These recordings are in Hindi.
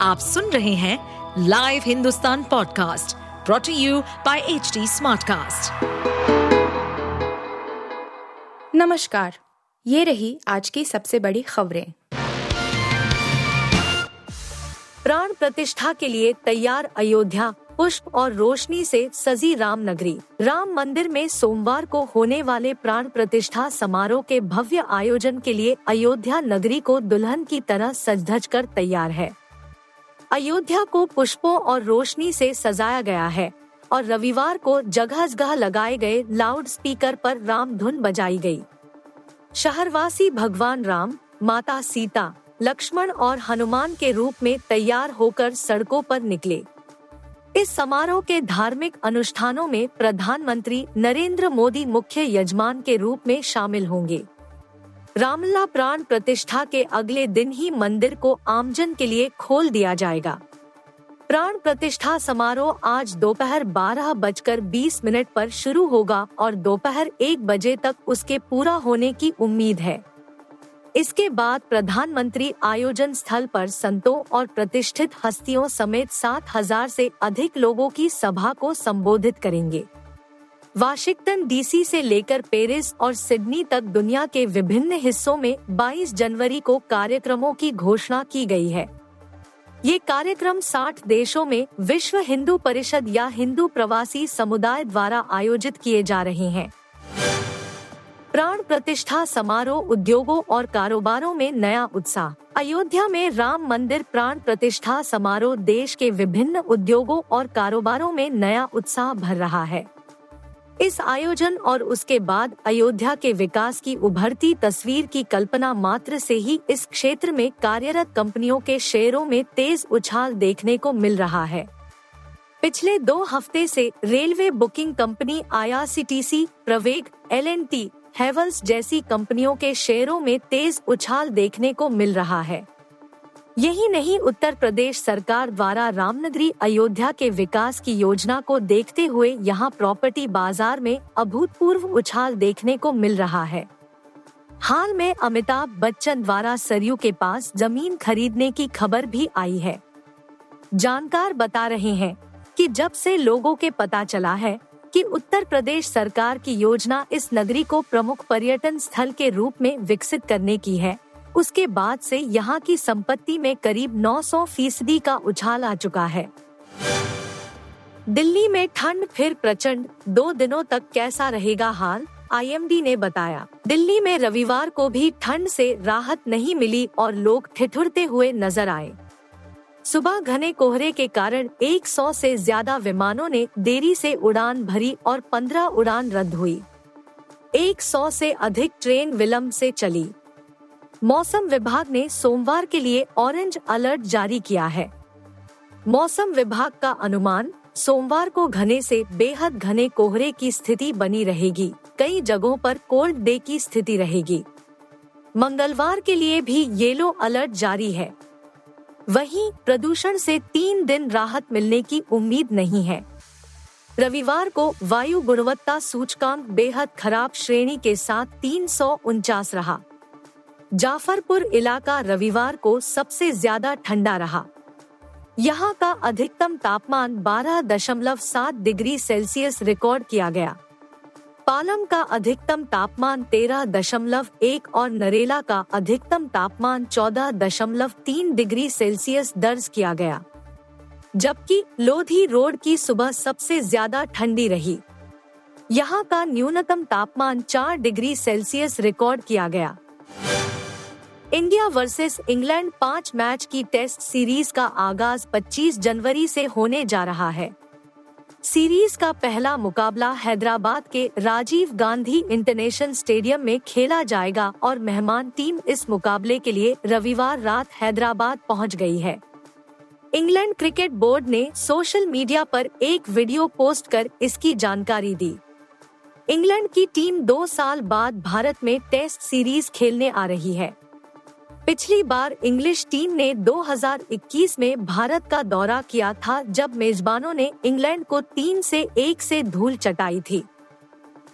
आप सुन रहे हैं live Hindustan podcast brought to you by H Smartcast. नमस्कार, ये रही आज की सबसे बड़ी खबरें। प्राण प्रतिष्ठा के लिए तैयार अयोध्या, पुष्प और रोशनी से सजी राम नगरी राम मंदिर में सोमवार को होने वाले प्राण प्रतिष्ठा समारोह के भव्य आयोजन के लिए अयोध्या नगरी को दुल्हन की तरह सज धज कर तैयार है। अयोध्या को पुष्पों और रोशनी से सजाया गया है और रविवार को जगह जगह लगाए गए लाउड स्पीकर पर राम धुन बजाई गई। शहरवासी भगवान राम, माता सीता, लक्ष्मण और हनुमान के रूप में तैयार होकर सड़कों पर निकले इस समारोह के धार्मिक अनुष्ठानों में प्रधानमंत्री नरेंद्र मोदी मुख्य यजमान के रूप में शामिल होंगे रामलला प्राण प्रतिष्ठा के अगले दिन ही मंदिर को आमजन के लिए खोल दिया जाएगा। प्राण प्रतिष्ठा समारोह आज दोपहर बारह बजकर बीस मिनट पर शुरू होगा और दोपहर एक बजे तक उसके पूरा होने की उम्मीद है। इसके बाद प्रधानमंत्री आयोजन स्थल पर संतों और प्रतिष्ठित हस्तियों समेत सात हज़ार से अधिक लोगों की सभा को संबोधित करेंगे। वाशिंगटन डीसी से लेकर पेरिस और सिडनी तक दुनिया के विभिन्न हिस्सों में 22 जनवरी को कार्यक्रमों की घोषणा की गई है। ये कार्यक्रम 60 देशों में विश्व हिंदू परिषद या हिंदू प्रवासी समुदाय द्वारा आयोजित किए जा रहे हैं। प्राण प्रतिष्ठा समारोह उद्योगों और कारोबारों में नया उत्साह। अयोध्या में राम मंदिर प्राण प्रतिष्ठा समारोह देश के विभिन्न उद्योगों और कारोबारों में नया उत्साह भर रहा है। इस आयोजन और उसके बाद अयोध्या के विकास की उभरती तस्वीर की कल्पना मात्र से ही इस क्षेत्र में कार्यरत कंपनियों के शेयरों में तेज उछाल देखने को मिल रहा है। पिछले दो हफ़्ते से railway booking company IRCTC, Praveg, L N T, Havells जैसी कंपनियों के शेयरों में तेज उछाल देखने को मिल रहा है। यही नहीं, उत्तर प्रदेश सरकार द्वारा रामनगरी अयोध्या के विकास की योजना को देखते हुए यहाँ प्रॉपर्टी बाज़ार में अभूतपूर्व उछाल देखने को मिल रहा है। हाल में अमिताभ बच्चन द्वारा सरयू के पास ज़मीन खरीदने की खबर भी आई है। जानकार बता रहे हैं कि जब से लोगों के पता चला है कि उत्तर प्रदेश सरकार की योजना इस नगरी को प्रमुख पर्यटन स्थल के रूप में विकसित करने की है उसके बाद से यहाँ की संपत्ति में करीब 900 फ़ीसदी का उछाल आ चुका है। दिल्ली में ठंड फिर प्रचंड, दो दिनों तक कैसा रहेगा हाल? आईएमडी ने बताया। दिल्ली में रविवार को भी ठंड से राहत नहीं मिली और लोग ठिठुरते हुए नज़र आए। सुबह घने कोहरे के कारण 100 से ज़्यादा विमानों ने देरी से उड़ान भरी और 15 उड़ान रद्द हुई। 100 से अधिक ट्रेन विलंब से चली। मौसम विभाग ने सोमवार के लिए ऑरेंज अलर्ट जारी किया है। मौसम विभाग का अनुमान, सोमवार को घने से बेहद घने कोहरे की स्थिति बनी रहेगी। कई जगहों पर कोल्ड डे की स्थिति रहेगी। मंगलवार के लिए भी येलो अलर्ट जारी है। वहीं प्रदूषण से तीन दिन राहत मिलने की उम्मीद नहीं है। रविवार को वायु गुणवत्ता सूचकांक बेहद खराब श्रेणी के साथ तीन सौ उनचास रहा। जाफरपुर इलाका रविवार को सबसे ज़्यादा ठंडा रहा। यहाँ का अधिकतम तापमान 12.7 डिग्री सेल्सियस रिकॉर्ड किया गया। पालम का अधिकतम तापमान 13.1 और नरेला का अधिकतम तापमान 14.3 डिग्री सेल्सियस दर्ज किया गया। जबकि लोधी रोड की सुबह सबसे ज़्यादा ठंडी रही। यहाँ का न्यूनतम तापमान 4 डिग्री सेल्सियस रिकॉर्ड किया गया। इंडिया वर्सेस इंग्लैंड पाँच मैच की टेस्ट सीरीज़ का आगाज़ 25 जनवरी से होने जा रहा है। सीरीज़ का पहला मुकाबला हैदराबाद के राजीव गांधी इंटरनेशनल स्टेडियम में खेला जाएगा और मेहमान टीम इस मुकाबले के लिए रविवार रात हैदराबाद पहुँच गई है। इंग्लैंड क्रिकेट बोर्ड ने सोशल मीडिया पर एक वीडियो पोस्ट कर इसकी जानकारी दी। इंग्लैंड की टीम दो साल बाद भारत में टेस्ट सीरीज़ खेलने आ रही है। पिछली बार इंग्लिश टीम ने 2021 में भारत का दौरा किया था जब मेजबानों ने इंग्लैंड को तीन से एक से धूल चटाई थी।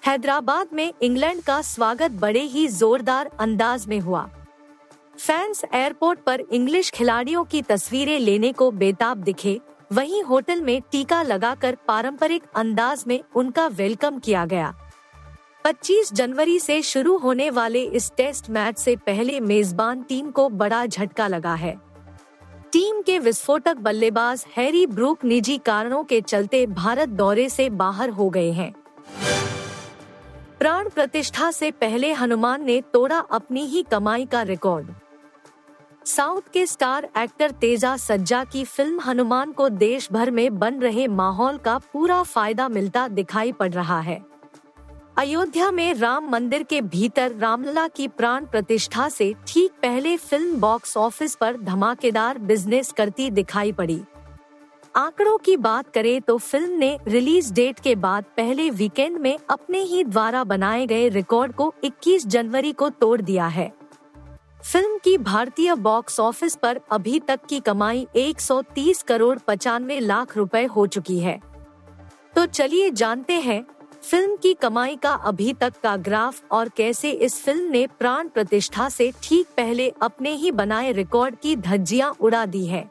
हैदराबाद में इंग्लैंड का स्वागत बड़े ही जोरदार अंदाज में हुआ। फैंस एयरपोर्ट पर इंग्लिश खिलाड़ियों की तस्वीरें लेने को बेताब दिखे, वहीं होटल में टीका लगाकर पारंपरिक अंदाज में उनका वेलकम किया गया। 25 जनवरी से शुरू होने वाले इस टेस्ट मैच से पहले मेजबान टीम को बड़ा झटका लगा है। टीम के विस्फोटक बल्लेबाज हैरी ब्रूक निजी कारणों के चलते भारत दौरे से बाहर हो गए हैं। प्राण प्रतिष्ठा से पहले हनुमान ने तोड़ा अपनी ही कमाई का रिकॉर्ड। साउथ के स्टार एक्टर तेजा सज्जा की फ़िल्म हनुमान को देश भर में बन रहे माहौल का पूरा फ़ायदा मिलता दिखाई पड़ रहा है। अयोध्या में राम मंदिर के भीतर रामलला की प्राण प्रतिष्ठा से ठीक पहले फ़िल्म बॉक्स ऑफ़िस पर धमाकेदार बिज़नेस करती दिखाई पड़ी। आंकड़ों की बात करें तो फ़िल्म ने रिलीज़ डेट के बाद पहले वीकेंड में अपने ही द्वारा बनाए गए रिकॉर्ड को 21 जनवरी को तोड़ दिया है। फ़िल्म की भारतीय बॉक्स ऑफ़िस पर अभी तक की कमाई 130 करोड़ पचानवे लाख रुपए हो चुकी है। तो चलिए जानते हैं फ़िल्म की कमाई का अभी तक का ग्राफ और कैसे इस फ़िल्म ने प्राण प्रतिष्ठा से ठीक पहले अपने ही बनाए रिकॉर्ड की धज्जियाँ उड़ा दी है।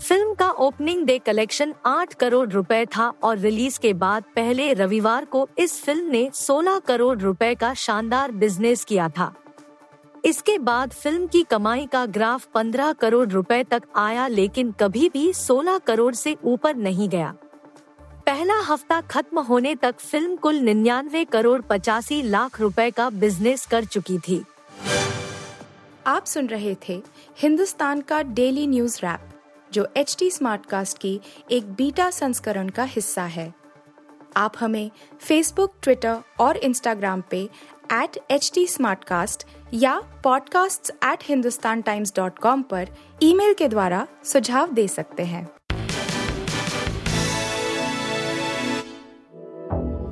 फ़िल्म का ओपनिंग डे कलेक्शन 8 करोड़ रुपए था और रिलीज़ के बाद पहले रविवार को इस फ़िल्म ने 16 करोड़ रुपए का शानदार बिज़नेस किया था। इसके बाद फ़िल्म की कमाई का ग्राफ 15 करोड़ रुपए तक आया लेकिन कभी भी 16 करोड़ से ऊपर नहीं गया। पहला हफ़्ता खत्म होने तक फ़िल्म कुल निन्यानवे करोड़ पचासी लाख रुपए का बिज़नेस कर चुकी थी। आप सुन रहे थे हिंदुस्तान का डेली न्यूज़ रैप जो एच टी कास्ट की एक बीटा संस्करण का हिस्सा है। आप हमें फेसबुक ट्विटर और इंस्टाग्राम पे एट एच टी या podcasts@hindustantimes.com पर ईमेल के द्वारा सुझाव दे सकते हैं।